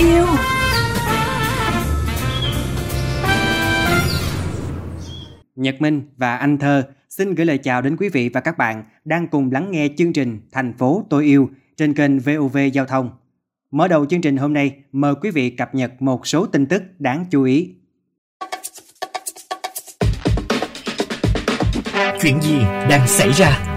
yêu Nhật Minh và Anh Thơ xin gửi lời chào đến quý vị và các bạn đang cùng lắng nghe chương trình Thành phố tôi yêu trên kênh VOV Giao thông. Mở đầu chương trình hôm nay, mời quý vị cập nhật một số tin tức đáng chú ý. Chuyện gì đang xảy ra?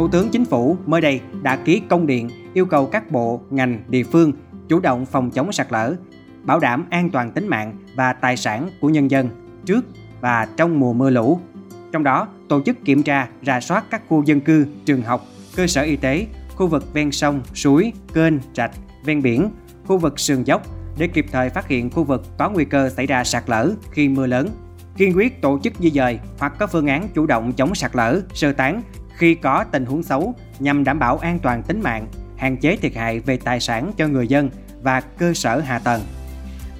Thủ tướng Chính phủ mới đây đã ký công điện yêu cầu các bộ, ngành, địa phương chủ động phòng chống sạt lở, bảo đảm an toàn tính mạng và tài sản của nhân dân trước và trong mùa mưa lũ. Trong đó, tổ chức kiểm tra, rà soát các khu dân cư, trường học, cơ sở y tế, khu vực ven sông, suối, kênh, rạch, ven biển, khu vực sườn dốc để kịp thời phát hiện khu vực có nguy cơ xảy ra sạt lở khi mưa lớn. Kiên quyết tổ chức di dời hoặc có phương án chủ động chống sạt lở, sơ tán khi có tình huống xấu nhằm đảm bảo an toàn tính mạng, hạn chế thiệt hại về tài sản cho người dân và cơ sở hạ tầng.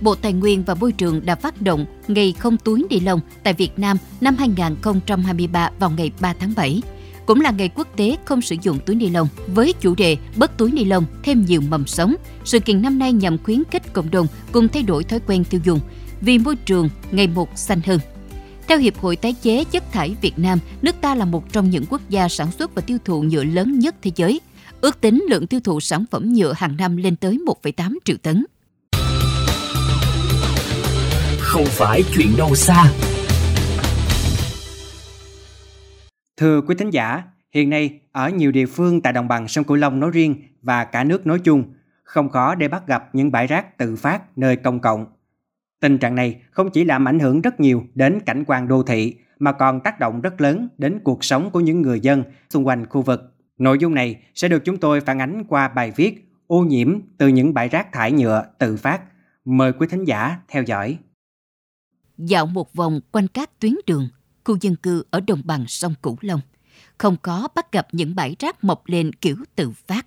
Bộ Tài nguyên và Môi trường đã phát động Ngày không túi ni lông tại Việt Nam năm 2023 vào ngày 3 tháng 7. Cũng là ngày quốc tế không sử dụng túi ni lông với chủ đề Bớt túi ni lông thêm nhiều mầm sống. Sự kiện năm nay nhằm khuyến khích cộng đồng cùng thay đổi thói quen tiêu dùng vì môi trường ngày một xanh hơn. Theo Hiệp hội Tái chế chất thải Việt Nam, nước ta là một trong những quốc gia sản xuất và tiêu thụ nhựa lớn nhất thế giới. Ước tính lượng tiêu thụ sản phẩm nhựa hàng năm lên tới 1,8 triệu tấn. Không phải chuyện đâu xa. Thưa quý thính giả, hiện nay ở nhiều địa phương tại đồng bằng sông Cửu Long nói riêng và cả nước nói chung, không khó để bắt gặp những bãi rác tự phát nơi công cộng. Tình trạng này không chỉ làm ảnh hưởng rất nhiều đến cảnh quan đô thị mà còn tác động rất lớn đến cuộc sống của những người dân xung quanh khu vực. Nội dung này sẽ được chúng tôi phản ánh qua bài viết Ô nhiễm từ những bãi rác thải nhựa tự phát. Mời quý thính giả theo dõi. Dạo một vòng quanh các tuyến đường, khu dân cư ở đồng bằng sông Cửu Long, không có bắt gặp những bãi rác mọc lên kiểu tự phát.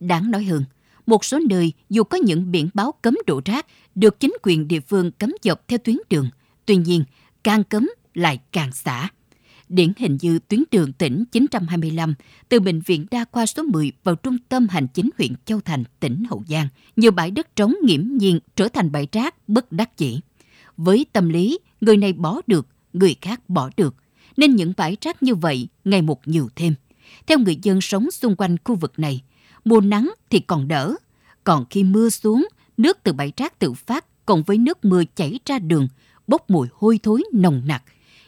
Đáng nói hơn, một số nơi dù có những biển báo cấm đổ rác được chính quyền địa phương cấm dọc theo tuyến đường, tuy nhiên càng cấm lại càng xả. Điển hình như tuyến đường tỉnh 925 từ Bệnh viện Đa khoa số 10 vào trung tâm hành chính huyện Châu Thành, tỉnh Hậu Giang, nhiều bãi đất trống nghiễm nhiên trở thành bãi rác bất đắc dĩ. Với tâm lý, người này bỏ được, người khác bỏ được, nên những bãi rác như vậy ngày một nhiều thêm. Theo người dân sống xung quanh khu vực này, mùa nắng thì còn đỡ, còn khi mưa xuống, nước từ bãi rác tự phát cộng với nước mưa chảy ra đường, bốc mùi hôi thối nồng nặc.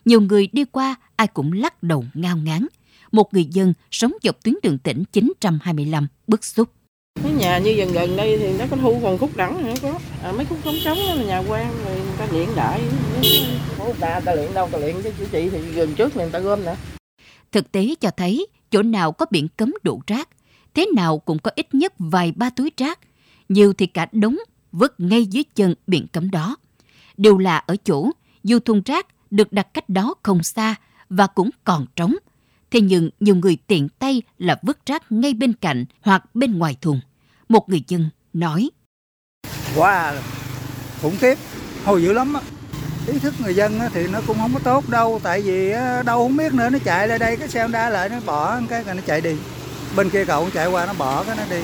Nhiều người đi qua ai cũng lắc đầu ngao ngán. Một người dân sống dọc tuyến đường tỉnh 925 bức xúc. Cái nhà như gần gần đây thì nó có thu còn khúc đẳng nữa có. À, mấy khúc trống trống là nhà quan rồi người ta điện đại. Ủa, ta, ta luyện đâu, ta luyện cái chữ chị thì gần trước này người ta gom nè. Thực tế cho thấy chỗ nào có biển cấm đổ rác, thế nào cũng có ít nhất vài ba túi rác, nhiều thì cả đống vứt ngay dưới chân biển cấm đó. điều lạ ở chỗ, dù thùng rác được đặt cách đó không xa và cũng còn trống. Thế nhưng nhiều người tiện tay là vứt rác ngay bên cạnh hoặc bên ngoài thùng. Một người dân nói. Wow, khủng khiếp, hồi dữ lắm á. Ý thức người dân thì nó cũng không có tốt đâu, tại vì đâu không biết nữa, nó chạy lại đây, cái xe Honda lại nó bỏ cái nó chạy đi. Bên kia cầu cũng chạy qua nó bỏ cái nó đi.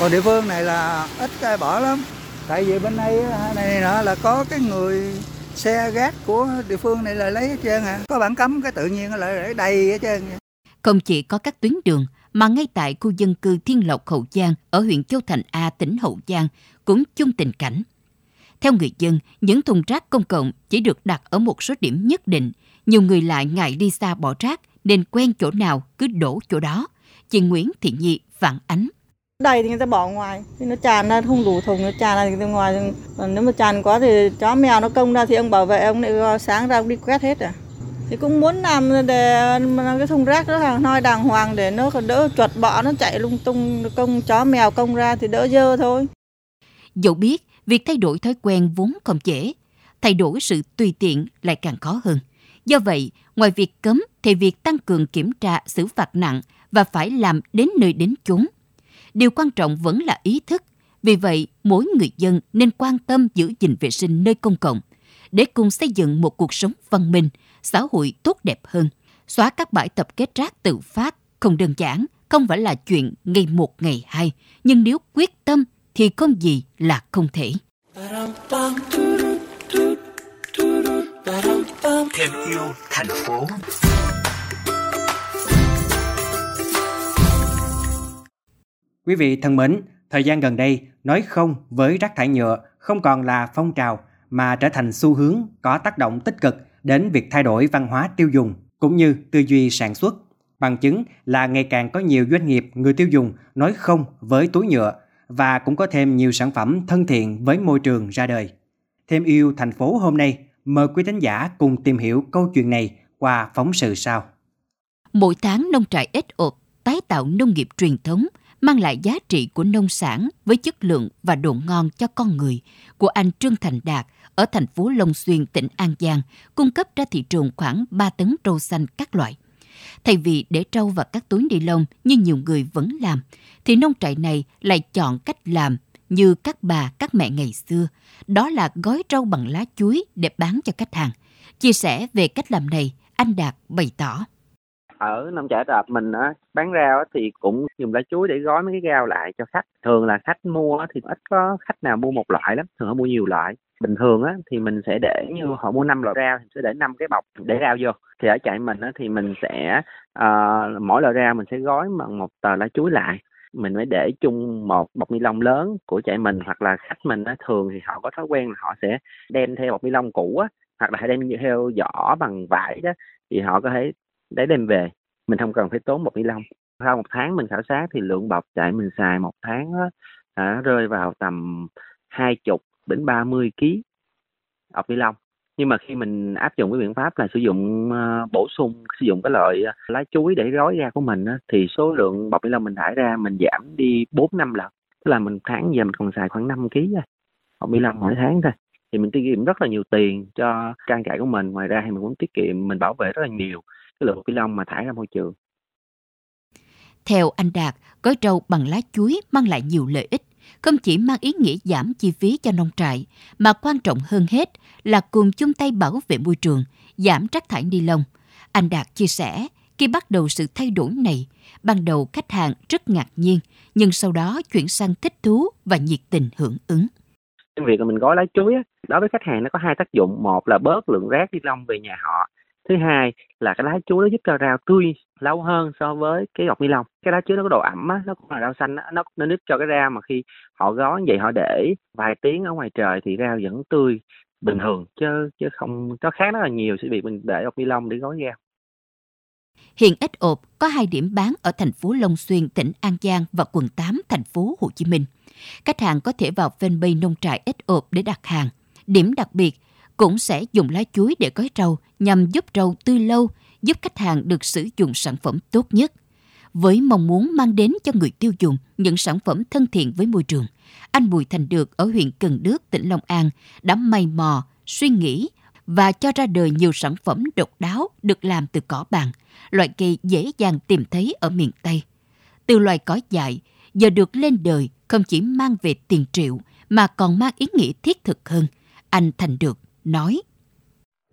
Còn địa phương này là ít ai bỏ lắm. Tại vì bên đây này nọ là có cái người xe gác của địa phương này là lấy hết trơn à. Có bản cấm cái tự nhiên lại để đầy hết trơn. Không chỉ có các tuyến đường mà ngay tại khu dân cư Thiên Lộc Hậu Giang ở huyện Châu Thành A tỉnh Hậu Giang cũng chung tình cảnh. Theo người dân, những thùng rác công cộng chỉ được đặt ở một số điểm nhất định. Nhiều người lại ngại đi xa bỏ rác nên quen chỗ nào cứ đổ chỗ đó. Chị Nguyễn Thị Nhi phản ánh. Đầy thì người ta bỏ ngoài, thì nó tràn ra không đủ thùng, nó tràn ra từ ngoài. Còn nếu mà tràn quá thì chó mèo nó công ra thì ông bảo vệ ông lại sáng ra ông đi quét hết à. Thì cũng muốn làm để cái thùng rác đó hàng noi đàng hoàng để nó đỡ chuột bọ nó chạy lung tung công chó mèo công ra thì đỡ dơ thôi. Dẫu biết việc thay đổi thói quen vốn không dễ, thay đổi sự tùy tiện lại càng khó hơn. Do vậy, ngoài việc cấm thì việc tăng cường kiểm tra xử phạt nặng và phải làm đến nơi đến chốn. Điều quan trọng vẫn là ý thức. Vì vậy, mỗi người dân nên quan tâm giữ gìn vệ sinh nơi công cộng để cùng xây dựng một cuộc sống văn minh, xã hội tốt đẹp hơn. Xóa các bãi tập kết rác tự phát không đơn giản, không phải là chuyện ngày một ngày hai, nhưng nếu quyết tâm thì không gì là không thể. Thêm yêu thành phố. Quý vị thân mến, thời gian gần đây, nói không với rác thải nhựa không còn là phong trào mà trở thành xu hướng có tác động tích cực đến việc thay đổi văn hóa tiêu dùng cũng như tư duy sản xuất. Bằng chứng là ngày càng có nhiều doanh nghiệp người tiêu dùng nói không với túi nhựa và cũng có thêm nhiều sản phẩm thân thiện với môi trường ra đời. Thêm yêu thành phố hôm nay, mời quý thính giả cùng tìm hiểu câu chuyện này qua phóng sự sau. Mỗi tháng nông trại ếch ộp tái tạo nông nghiệp truyền thống mang lại giá trị của nông sản với chất lượng và độ ngon cho con người của anh Trương Thành Đạt ở thành phố Long Xuyên, tỉnh An Giang, cung cấp ra thị trường khoảng 3 tấn rau xanh các loại. Thay vì để trâu vào các túi ni lông như nhiều người vẫn làm, thì nông trại này lại chọn cách làm như các bà, các mẹ ngày xưa. Đó là gói rau bằng lá chuối để bán cho khách hàng. Chia sẻ về cách làm này, anh Đạt bày tỏ. Ở nông trại đạp mình á bán rau thì cũng dùng lá chuối để gói mấy cái rau lại cho khách. Thường là khách mua thì ít có khách nào mua một loại lắm thường họ mua nhiều loại. Bình thường á thì mình sẽ để như họ mua năm loại rau thì sẽ để năm cái bọc để rau vô. Thì ở chạy mình á thì mình sẽ uh, mỗi loại rau mình sẽ gói bằng một tờ lá chuối lại mình mới để chung một bọc ni lông lớn của chạy mình hoặc là khách mình á thường thì họ có thói quen là họ sẽ đem theo bọc ni lông cũ á hoặc là đem theo giỏ bằng vải đó thì họ có thể để đem về. Mình không cần phải tốn bọc ni lông. Sau một tháng mình khảo sát thì lượng bọc chạy mình xài một tháng á à, rơi vào tầm hai chục đến ba mươi ký bọc ni lông nhưng mà khi mình áp dụng cái biện pháp là sử dụng uh, bổ sung sử dụng cái loại ờ, lá chuối để gói ra của mình thì số lượng bọc ni lông mình thải ra mình giảm đi bốn năm lần. Tức là mình tháng giờ mình còn xài khoảng 5 ký thôi bọc ni lông mỗi tháng thôi. Thì mình tiết kiệm rất là nhiều tiền cho trang trại của mình. Ngoài ra thì mình cũng tiết kiệm mình bảo vệ rất là nhiều cái lượng ni lông mà thải ra môi trường. Theo anh Đạt, gói trâu bằng lá chuối mang lại nhiều lợi ích, không chỉ mang ý nghĩa giảm chi phí cho nông trại, mà quan trọng hơn hết là cùng chung tay bảo vệ môi trường, giảm rác thải ni lông. Anh Đạt chia sẻ, khi bắt đầu sự thay đổi này, ban đầu khách hàng rất ngạc nhiên, nhưng sau đó chuyển sang thích thú và nhiệt tình hưởng ứng. Cái việc mà mình gói lá chuối đối với khách hàng nó có hai tác dụng, một là bớt lượng rác ni lông về nhà họ, thứ hai là cái lá chuối nó giúp cho rau tươi lâu hơn so với cái gọt ni lông cái lá chuối nó có độ ẩm á nó cũng là rau xanh á nó nó giúp cho cái rau mà khi họ gói vậy họ để vài tiếng ở ngoài trời thì rau vẫn tươi bình thường chứ chứ không có khác rất là nhiều sự việc mình để gọt ni lông để gói rau Hiện ít ộp có hai điểm bán ở thành phố Long Xuyên, tỉnh An Giang và quận 8, thành phố Hồ Chí Minh. Khách hàng có thể vào fanpage nông trại ít ộp để đặt hàng. Điểm đặc biệt cũng sẽ dùng lá chuối để gói rau nhằm giúp rau tươi lâu, giúp khách hàng được sử dụng sản phẩm tốt nhất. Với mong muốn mang đến cho người tiêu dùng những sản phẩm thân thiện với môi trường, anh Bùi Thành Được ở huyện Cần Đước, tỉnh Long An đã mày mò, suy nghĩ và cho ra đời nhiều sản phẩm độc đáo được làm từ cỏ bàn, loại cây dễ dàng tìm thấy ở miền Tây. Từ loài cỏ dại, giờ được lên đời không chỉ mang về tiền triệu mà còn mang ý nghĩa thiết thực hơn. Anh Thành Được nói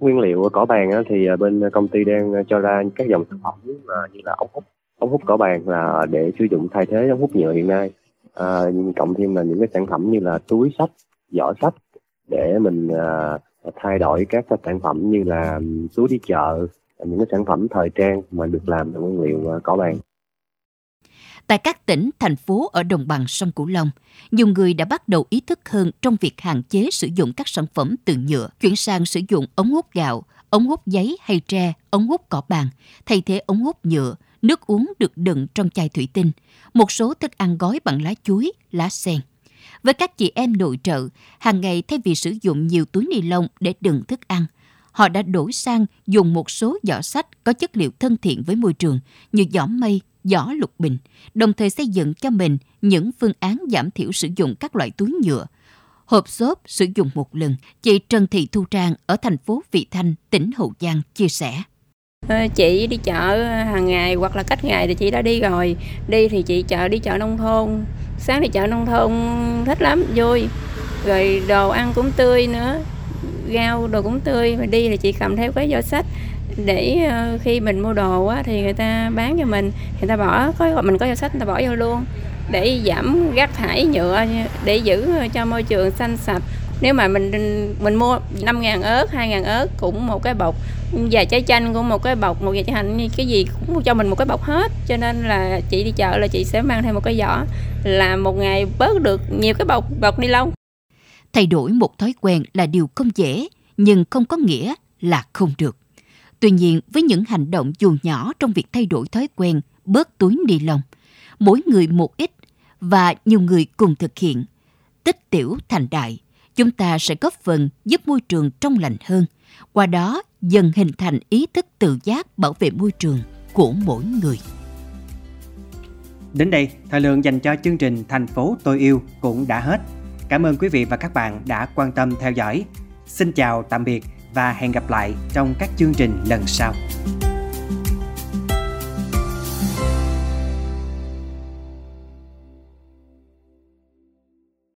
nguyên liệu cỏ bàn thì à, bên công ty đang cho ra các dòng sản phẩm như là ống hút ống hút cỏ bàn là để sử dụng thay thế ống hút nhựa hiện nay. À, cộng thêm là những cái sản phẩm như là túi sách giỏ sách để mình à, thay đổi các cái sản phẩm như là túi đi chợ những cái sản phẩm thời trang mà được làm từ nguyên liệu à, cỏ bàn. Tại các tỉnh, thành phố ở đồng bằng sông Cửu Long, nhiều người đã bắt đầu ý thức hơn trong việc hạn chế sử dụng các sản phẩm từ nhựa, chuyển sang sử dụng ống hút gạo, ống hút giấy hay tre, ống hút cỏ bàn, thay thế ống hút nhựa, nước uống được đựng trong chai thủy tinh, một số thức ăn gói bằng lá chuối, lá sen. Với các chị em nội trợ, hàng ngày thay vì sử dụng nhiều túi ni lông để đựng thức ăn, họ đã đổi sang dùng một số giỏ sách có chất liệu thân thiện với môi trường như giỏ mây, giỏ lục bình, đồng thời xây dựng cho mình những phương án giảm thiểu sử dụng các loại túi nhựa. Hộp xốp sử dụng một lần, chị Trần Thị Thu Trang ở thành phố Vị Thanh, tỉnh Hậu Giang chia sẻ. Ờ, chị đi chợ hàng ngày hoặc là cách ngày thì chị đã đi rồi. Đi thì chị chợ đi chợ nông thôn. Sáng đi chợ nông thôn thích lắm, vui. Rồi đồ ăn cũng tươi nữa. Rau đồ cũng tươi. Mà đi thì chị cầm theo cái giỏ sách để ờ, khi mình mua đồ á, thì người ta bán cho mình người ta bỏ có mình có danh sách người ta bỏ vô luôn. Để giảm rác thải nhựa để giữ ờ, cho môi trường xanh sạch. Nếu mà mình mình mua 5 ngàn ớt 2 ngàn ớt cũng một cái bọc và trái chanh cũng một cái bọc một vài trái hành cái gì cũng cho mình một cái bọc hết. Cho nên là chị đi chợ là chị sẽ mang theo một cái giỏ là một ngày bớt được nhiều cái bọc bọc ni lông. Thay đổi một thói quen là điều không dễ nhưng không có nghĩa là không được tuy nhiên với những hành động dù nhỏ trong việc thay đổi thói quen bớt túi ni lông mỗi người một ít và nhiều người cùng thực hiện tích tiểu thành đại chúng ta sẽ góp phần giúp môi trường trong lành hơn, qua đó dần hình thành ý thức tự giác bảo vệ môi trường của mỗi người. Đến đây, thời lượng dành cho chương trình Thành phố tôi yêu cũng đã hết. Cảm ơn quý vị và các bạn đã quan tâm theo dõi. Xin chào tạm biệt và hẹn gặp lại trong các chương trình lần sau.